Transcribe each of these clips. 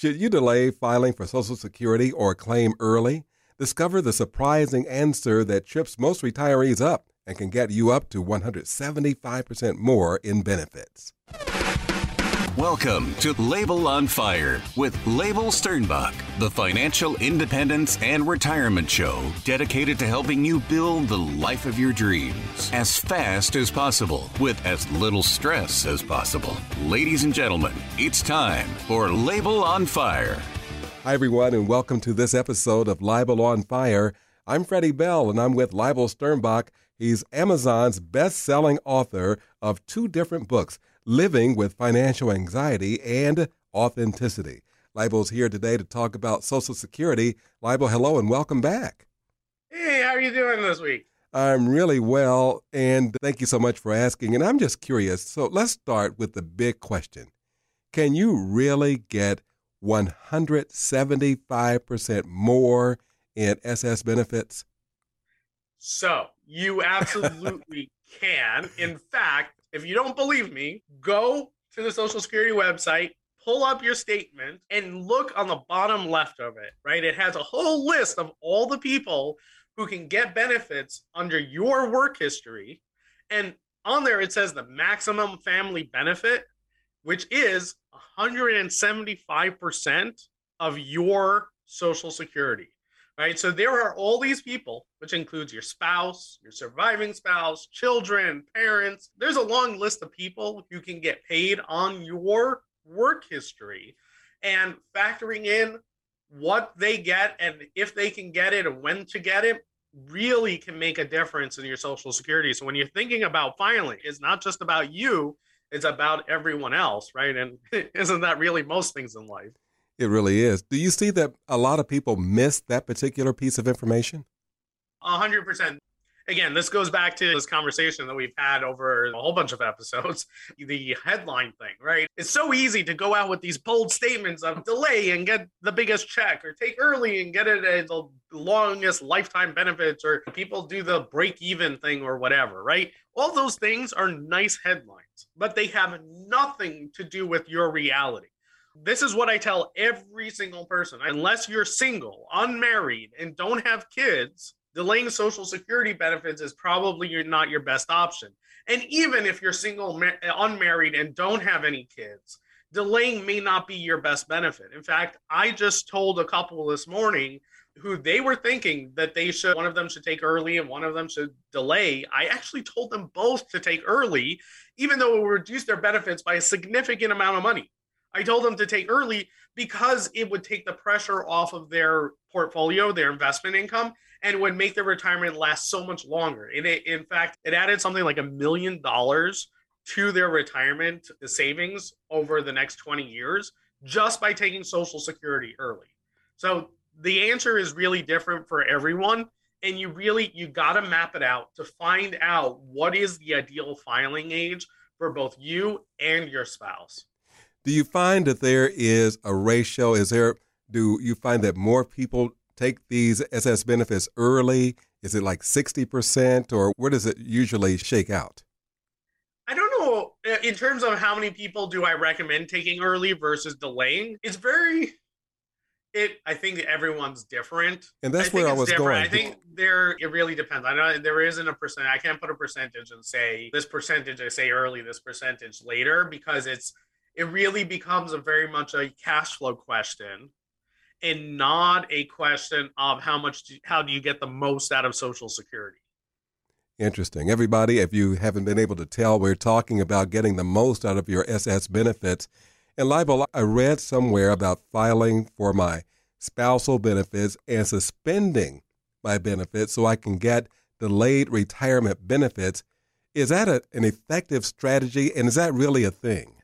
Should you delay filing for Social Security or claim early? Discover the surprising answer that trips most retirees up and can get you up to 175% more in benefits. Welcome to Leibel on Fire with Leibel Sternbach, the financial independence and retirement show dedicated to helping you build the life of your dreams as fast as possible with as little stress as possible. Ladies and gentlemen, it's time for Leibel on Fire. Hi, everyone, and welcome to this episode of Leibel on Fire. I'm Freddie Bell, and I'm with Leibel Sternbach. He's Amazon's best selling author of two different books living with financial anxiety and authenticity. Leibel's here today to talk about Social Security. Leibel, hello and welcome back. Hey, how are you doing this week? I'm really well, and thank you so much for asking. And I'm just curious. So let's start with the big question Can you really get 175% more in SS benefits? So, you absolutely can. In fact, if you don't believe me, go to the Social Security website, pull up your statement, and look on the bottom left of it, right? It has a whole list of all the people who can get benefits under your work history. And on there, it says the maximum family benefit, which is 175% of your Social Security right? So there are all these people, which includes your spouse, your surviving spouse, children, parents. There's a long list of people who can get paid on your work history and factoring in what they get and if they can get it and when to get it really can make a difference in your social security. So when you're thinking about filing, it's not just about you, it's about everyone else, right? And isn't that really most things in life? It really is. Do you see that a lot of people miss that particular piece of information? A hundred percent. Again, this goes back to this conversation that we've had over a whole bunch of episodes. The headline thing, right? It's so easy to go out with these bold statements of delay and get the biggest check, or take early and get it as the longest lifetime benefits, or people do the break even thing or whatever, right? All those things are nice headlines, but they have nothing to do with your reality this is what I tell every single person. Unless you're single, unmarried, and don't have kids, delaying social security benefits is probably not your best option. And even if you're single, unmarried, and don't have any kids, delaying may not be your best benefit. In fact, I just told a couple this morning who they were thinking that they should one of them should take early and one of them should delay. I actually told them both to take early, even though it would reduce their benefits by a significant amount of money. I told them to take early because it would take the pressure off of their portfolio, their investment income, and would make their retirement last so much longer. It, in fact, it added something like a million dollars to their retirement savings over the next 20 years just by taking Social Security early. So the answer is really different for everyone. And you really you got to map it out to find out what is the ideal filing age for both you and your spouse. Do you find that there is a ratio? Is there, do you find that more people take these SS benefits early? Is it like 60% or where does it usually shake out? I don't know. Uh, in terms of how many people do I recommend taking early versus delaying, it's very, it, I think everyone's different. And that's I where I was different. going. I think there, it really depends. I know there isn't a percent. I can't put a percentage and say this percentage I say early, this percentage later, because it's, it really becomes a very much a cash flow question and not a question of how much do, how do you get the most out of social security. Interesting. Everybody if you haven't been able to tell we're talking about getting the most out of your ss benefits. And Leibel i read somewhere about filing for my spousal benefits and suspending my benefits so i can get delayed retirement benefits. Is that a, an effective strategy? And is that really a thing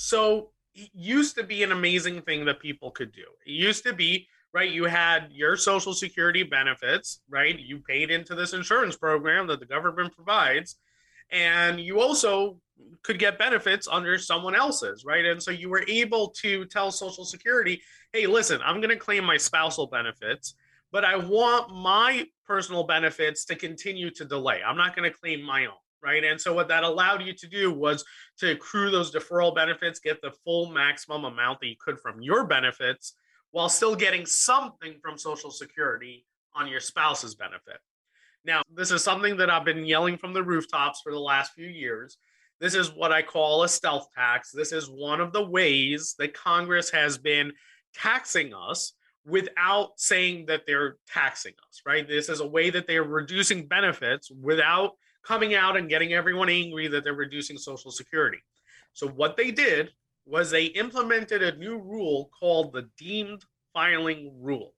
so it used to be an amazing thing that people could do. It used to be, right? You had your social security benefits, right? You paid into this insurance program that the government provides. And you also could get benefits under someone else's, right? And so you were able to tell Social Security, hey, listen, I'm going to claim my spousal benefits, but I want my personal benefits to continue to delay. I'm not going to claim my own. Right? And so what that allowed you to do was to accrue those deferral benefits, get the full maximum amount that you could from your benefits while still getting something from Social Security on your spouse's benefit. Now, this is something that I've been yelling from the rooftops for the last few years. This is what I call a stealth tax. This is one of the ways that Congress has been taxing us without saying that they're taxing us, right? This is a way that they're reducing benefits without coming out and getting everyone angry that they're reducing Social Security. So, what they did was they implemented a new rule called the deemed filing rule.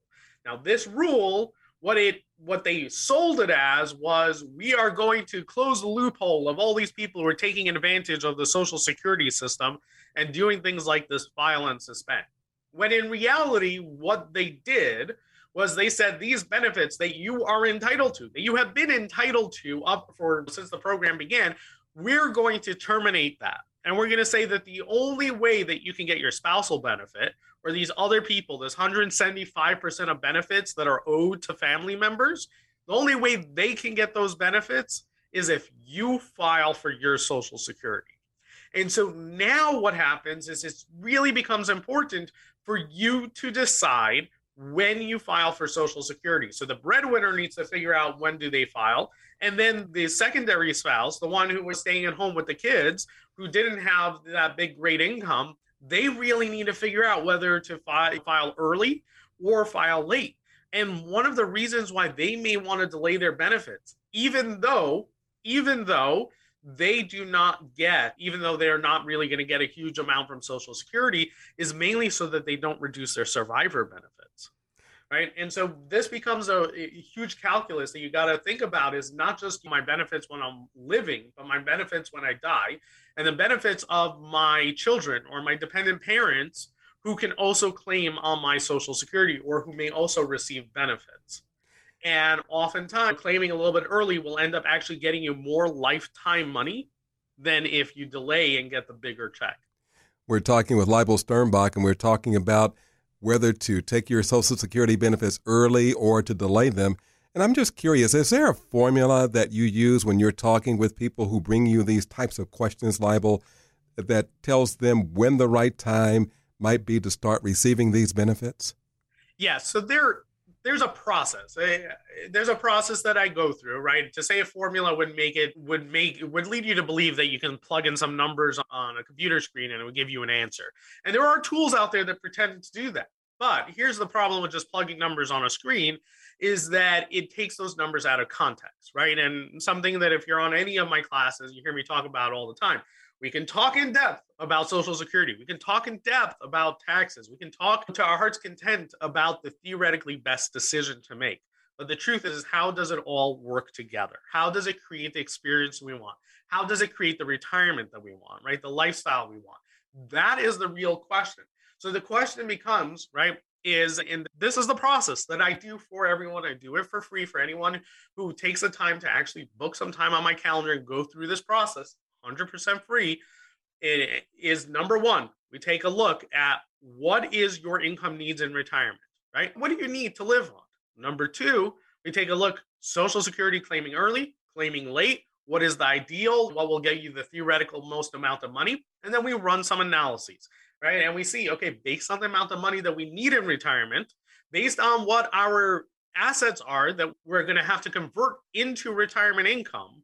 Now, this rule, what it what they sold it as was we are going to close the loophole of all these people who are taking advantage of the social security system and doing things like this file and suspend. When in reality, what they did was they said these benefits that you are entitled to, that you have been entitled to up for since the program began, we're going to terminate that. And we're going to say that the only way that you can get your spousal benefit or these other people, this 175% of benefits that are owed to family members, the only way they can get those benefits is if you file for your social security. And so now what happens is it really becomes important for you to decide when you file for social security. So the breadwinner needs to figure out when do they file. And then the secondary spouse the one who was staying at home with the kids who didn't have that big great income they really need to figure out whether to fi- file early or file late. And one of the reasons why they may want to delay their benefits even though even though they do not get, even though they're not really going to get a huge amount from Social Security, is mainly so that they don't reduce their survivor benefits. Right. And so this becomes a, a huge calculus that you got to think about is not just my benefits when I'm living, but my benefits when I die, and the benefits of my children or my dependent parents who can also claim on my Social Security or who may also receive benefits. And oftentimes, claiming a little bit early will end up actually getting you more lifetime money than if you delay and get the bigger check. We're talking with Leibel Sternbach, and we're talking about whether to take your Social Security benefits early or to delay them. And I'm just curious is there a formula that you use when you're talking with people who bring you these types of questions, Leibel, that tells them when the right time might be to start receiving these benefits? Yeah, so there there's a process. Eh, there's a process that I go through, right? To say a formula would make it would make would lead you to believe that you can plug in some numbers on a computer screen and it would give you an answer. And there are tools out there that pretend to do that. But here's the problem with just plugging numbers on a screen is that it takes those numbers out of context, right? And something that if you're on any of my classes, you hear me talk about all the time. We can talk in depth about Social Security. We can talk in depth about taxes. We can talk to our heart's content about the theoretically best decision to make. But the truth is, how does it all work together? How does it create the experience we want? How does it create the retirement that we want, right? The lifestyle we want? That is the real question. So the question becomes, right, is and this is the process that I do for everyone. I do it for free for anyone who takes the time to actually book some time on my calendar and go through this process. 100% free. It is number one we take a look at what is your income needs in retirement right? What do you need to live on? Number two we take a look social security claiming early claiming late. What is the ideal? What will get you the theoretical most amount of money? And then we run some analyses right? And we see okay based on the amount of money that we need in retirement based on what our assets are that we're going to have to convert into retirement income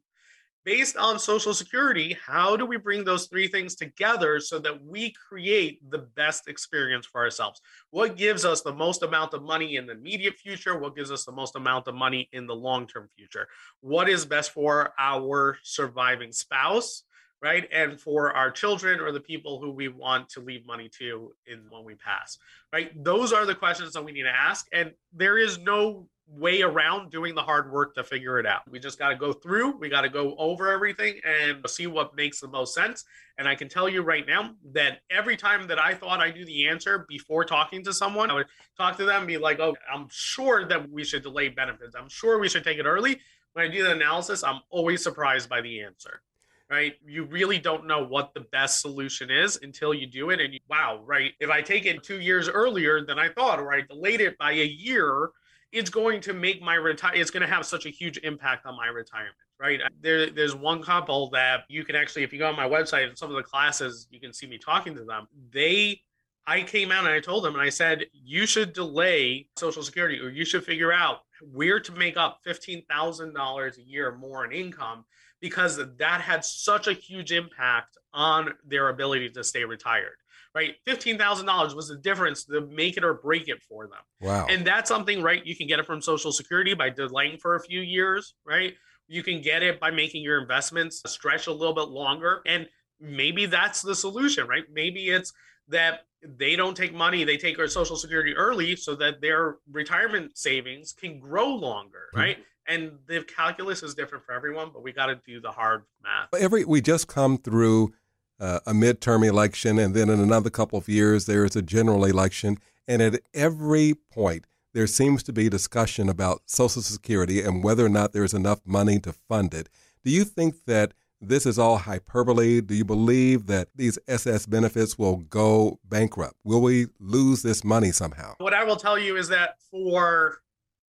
based on Social Security, how do we bring those three things together so that we create the best experience for ourselves? What gives us the most amount of money in the immediate future? What gives us the most amount of money in the long term future? What is best for our surviving spouse? right and for our children or the people who we want to leave money to in when we pass right those are the questions that we need to ask and there is no way around doing the hard work to figure it out. We just got to go through, we got to go over everything and see what makes the most sense. And I can tell you right now that every time that I thought I knew the answer before talking to someone, I would talk to them and be like, oh, I'm sure that we should delay benefits. I'm sure we should take it early. When I do the analysis, I'm always surprised by the answer. Right. You really don't know what the best solution is until you do it. And you, wow, right. If I take it two years earlier than I thought, or I delayed it by a year, it's going to make my retire it's going to have such a huge impact on my retirement right? There, there's one couple that you can actually, if you go on my website some of the classes, you can see me talking to them. They, I came out and I told them and I said, you should delay Social Security or you should figure out where to make up $15,000 a year more in income because that had such a huge impact on their ability to stay retired right? $15,000 was the difference to make it or break it for them. Wow. And that's something, right? You can get it from Social Security by delaying for a few years, right? You can get it by making your investments stretch a little bit longer. And maybe that's the solution, right? Maybe it's that they don't take money, they take our Social Security early so that their retirement savings can grow longer, hmm. right? Mm-hmm. And the calculus is different for everyone, but we got to do the hard math. Every we just come through uh, a midterm election, and then in another couple of years, there is a general election. And at every point, there seems to be discussion about Social Security and whether or not there's enough money to fund it. Do you think that this is all hyperbole? Do you believe that these SS benefits will go bankrupt? Will we lose this money somehow? What I will tell you is that for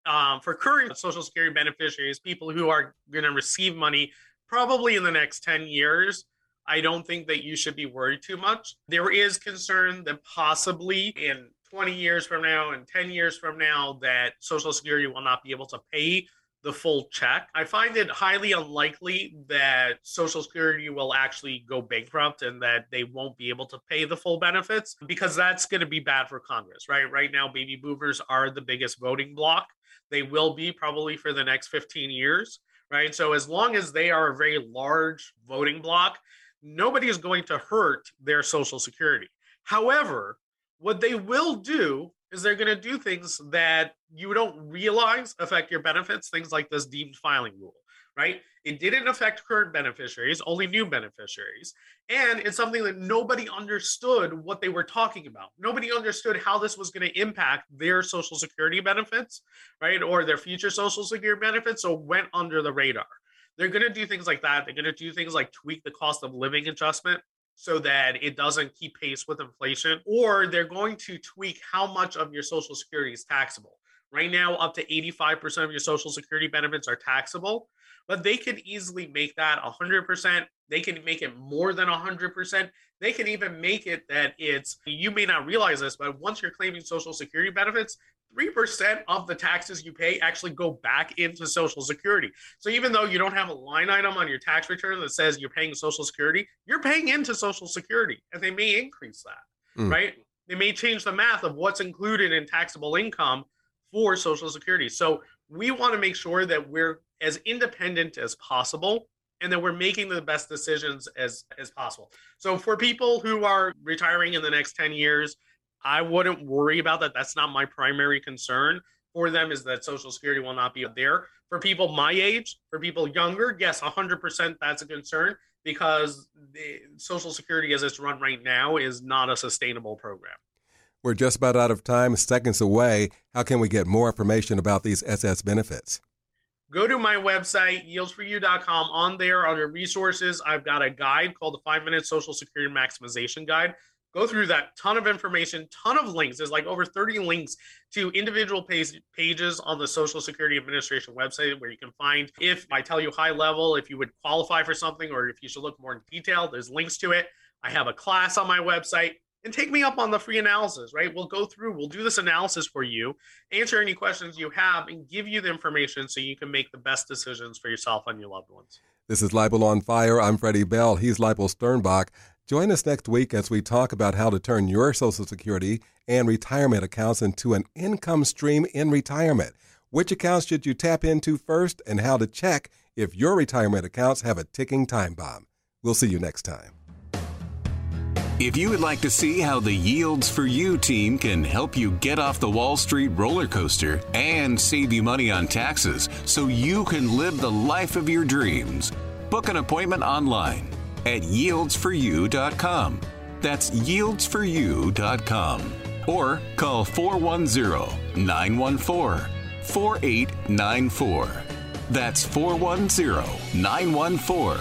um, for current Social Security beneficiaries, people who are going to receive money probably in the next 10 years, I don't think that you should be worried too much. There is concern that possibly in 20 years from now and 10 years from now that Social Security will not be able to pay the full check. I find it highly unlikely that Social Security will actually go bankrupt and that they won't be able to pay the full benefits because that's going to be bad for Congress, right? Right now, baby boomers are the biggest voting bloc. They will be probably for the next 15 years, right? So as long as they are a very large voting bloc, nobody is going to hurt their Social Security. However, what they will do is they're going to do things that you don't realize affect your benefits, things like this deemed filing rule, right? It didn't affect current beneficiaries, only new beneficiaries. And it's something that nobody understood what they were talking about. Nobody understood how this was going to impact their Social Security benefits, right? Or their future Social Security benefits. So went under the radar. They're going to do things like that. They're going to do things like tweak the cost of living adjustment so that it doesn't keep pace with inflation, or they're going to tweak how much of your Social Security is taxable. Right now, up to 85% of your Social Security benefits are taxable, but they can easily make that 100%. They can make it more than 100%. They can even make it that it's, you may not realize this, but once you're claiming Social Security benefits, 3% of the taxes you pay actually go back into Social Security. So even though you don't have a line item on your tax return that says you're paying Social Security, you're paying into Social Security and they may increase that, mm. right? They may change the math of what's included in taxable income for Social Security. So we want to make sure that we're as independent as possible and that we're making the best decisions as as possible. So for people who are retiring in the next 10 years, I wouldn't worry about that. That's not my primary concern for them is that social security will not be there. For people my age, for people younger, yes, 100% that's a concern because the social security as it's run right now is not a sustainable program. We're just about out of time, seconds away. How can we get more information about these SS benefits? Go to my website, yieldsforyou.com. On there, under resources, I've got a guide called the Five Minute Social Security Maximization Guide go through that ton of information, ton of links. There's like over 30 links to individual page, pages on the Social Security Administration website where you can find if I tell you high level, if you would qualify for something or if you should look more in detail, there's links to it. I have a class on my website and take me up on the free analysis, right? We'll go through, we'll do this analysis for you, answer any questions you have, and give you the information so you can make the best decisions for yourself and your loved ones. This is Leibel on Fire. I'm Freddie Bell. He's Leibel Sternbach. Join us next week as we talk about how to turn your Social Security and retirement accounts into an income stream in retirement. Which accounts should you tap into first, and how to check if your retirement accounts have a ticking time bomb. We'll see you next time. If you would like to see how the Yields for You team can help you get off the Wall Street roller coaster and save you money on taxes so you can live the life of your dreams, book an appointment online at yieldsforyou.com. That's yieldsforyou.com. Or call 410 914 4894. That's 410 914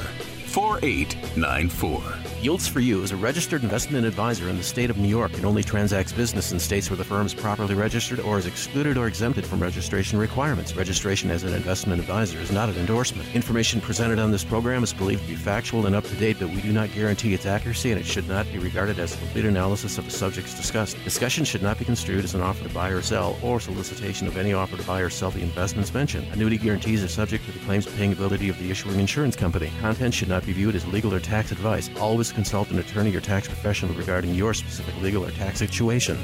4894. Yields for You is a registered investment advisor in the state of New York and only transacts business in states where the firm is properly registered or is excluded or exempted from registration requirements. Registration as an investment advisor is not an endorsement. Information presented on this program is believed to be factual and up to date, but we do not guarantee its accuracy and it should not be regarded as a complete analysis of the subjects discussed. Discussion should not be construed as an offer to buy or sell or solicitation of any offer to buy or sell the investments mentioned. Annuity guarantees are subject to the claims paying ability of the issuing insurance company. Content should not be viewed as legal or tax advice. Always consult an attorney or tax professional regarding your specific legal or tax situation.